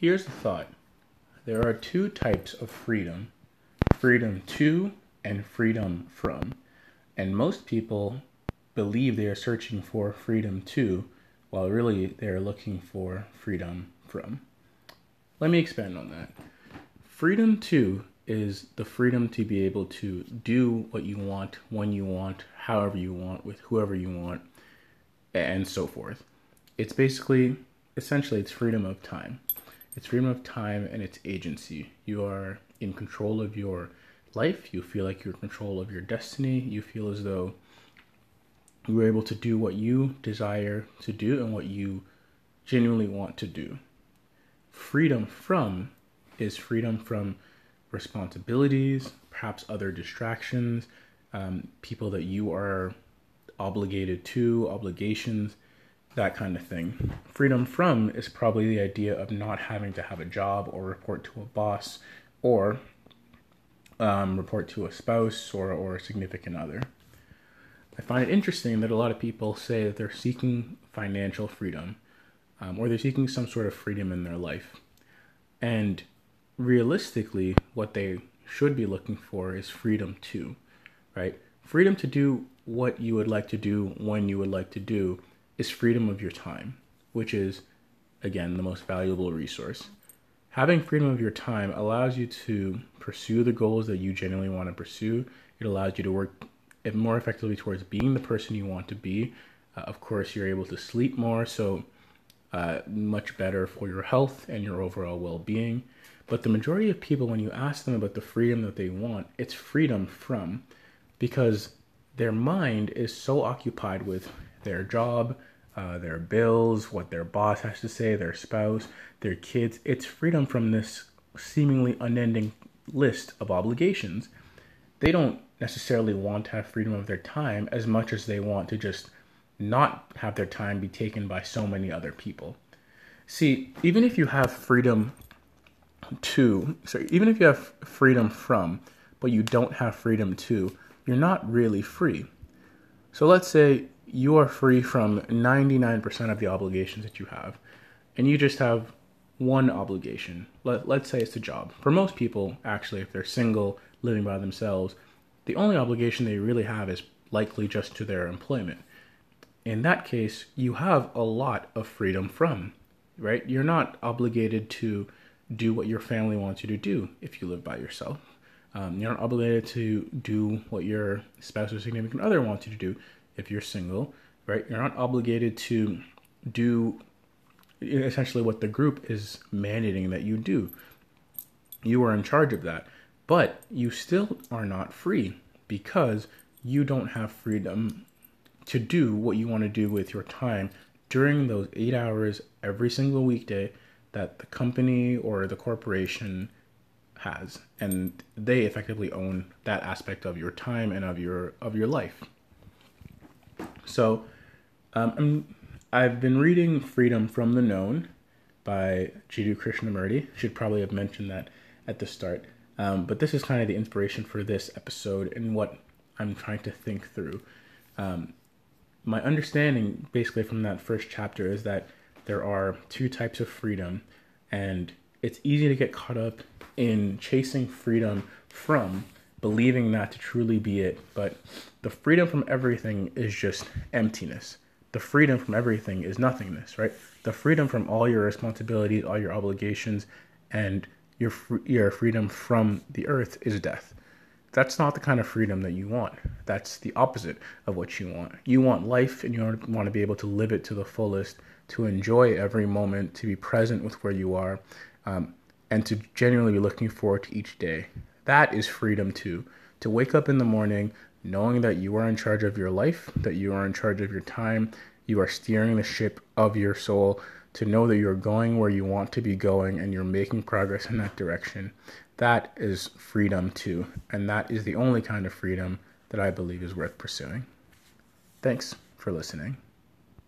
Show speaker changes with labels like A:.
A: here's the thought there are two types of freedom freedom to and freedom from. And most people believe they are searching for freedom to, while really they are looking for freedom from. Let me expand on that. Freedom to is the freedom to be able to do what you want, when you want, however you want, with whoever you want, and so forth. It's basically, essentially, it's freedom of time. It's freedom of time and it's agency. You are in control of your life. You feel like you're in control of your destiny. You feel as though you are able to do what you desire to do and what you genuinely want to do. Freedom from is freedom from responsibilities, perhaps other distractions, um, people that you are obligated to, obligations, that kind of thing. Freedom from is probably the idea of not having to have a job or report to a boss or um, report to a spouse or, or a significant other. I find it interesting that a lot of people say that they're seeking financial freedom um, or they're seeking some sort of freedom in their life. And realistically, what they should be looking for is freedom to, right? Freedom to do what you would like to do when you would like to do is freedom of your time, which is, again, the most valuable resource. Having freedom of your time allows you to pursue the goals that you genuinely want to pursue. It allows you to work more effectively towards being the person you want to be. Uh, of course, you're able to sleep more, so uh, much better for your health and your overall well being. But the majority of people, when you ask them about the freedom that they want, it's freedom from because their mind is so occupied with their job, uh, their bills, what their boss has to say, their spouse, their kids. It's freedom from this seemingly unending list of obligations. They don't necessarily want to have freedom of their time as much as they want to just not have their time be taken by so many other people. See, even if you have freedom to, sorry, even if you have freedom from, but you don't have freedom to, you're not really free. So let's say you are free from 99% of the obligations that you have, and you just have one obligation. Let, let's say it's a job. For most people, actually, if they're single, living by themselves, the only obligation they really have is likely just to their employment. In that case, you have a lot of freedom from, right? You're not obligated to do what your family wants you to do if you live by yourself. Um, you're not obligated to do what your spouse or significant other wants you to do if you're single, right? You're not obligated to do essentially what the group is mandating that you do. You are in charge of that, but you still are not free because you don't have freedom to do what you want to do with your time during those eight hours every single weekday that the company or the corporation has and they effectively own that aspect of your time and of your of your life so um, i have been reading freedom from the known by jiddu krishnamurti. Should probably have mentioned that at the start. Um, but this is kind of the inspiration for this episode and what i'm trying to think through. Um, my understanding basically from that first chapter is that there are two types of freedom and it's easy to get caught up in chasing freedom from believing that to truly be it. But the freedom from everything is just emptiness. The freedom from everything is nothingness, right? The freedom from all your responsibilities, all your obligations, and your your freedom from the earth is death. That's not the kind of freedom that you want. That's the opposite of what you want. You want life and you want to be able to live it to the fullest, to enjoy every moment, to be present with where you are, um, and to genuinely be looking forward to each day. That is freedom too. To wake up in the morning knowing that you are in charge of your life, that you are in charge of your time, you are steering the ship of your soul, to know that you're going where you want to be going and you're making progress in that direction. That is freedom to. And that is the only kind of freedom that I believe is worth pursuing. Thanks for listening.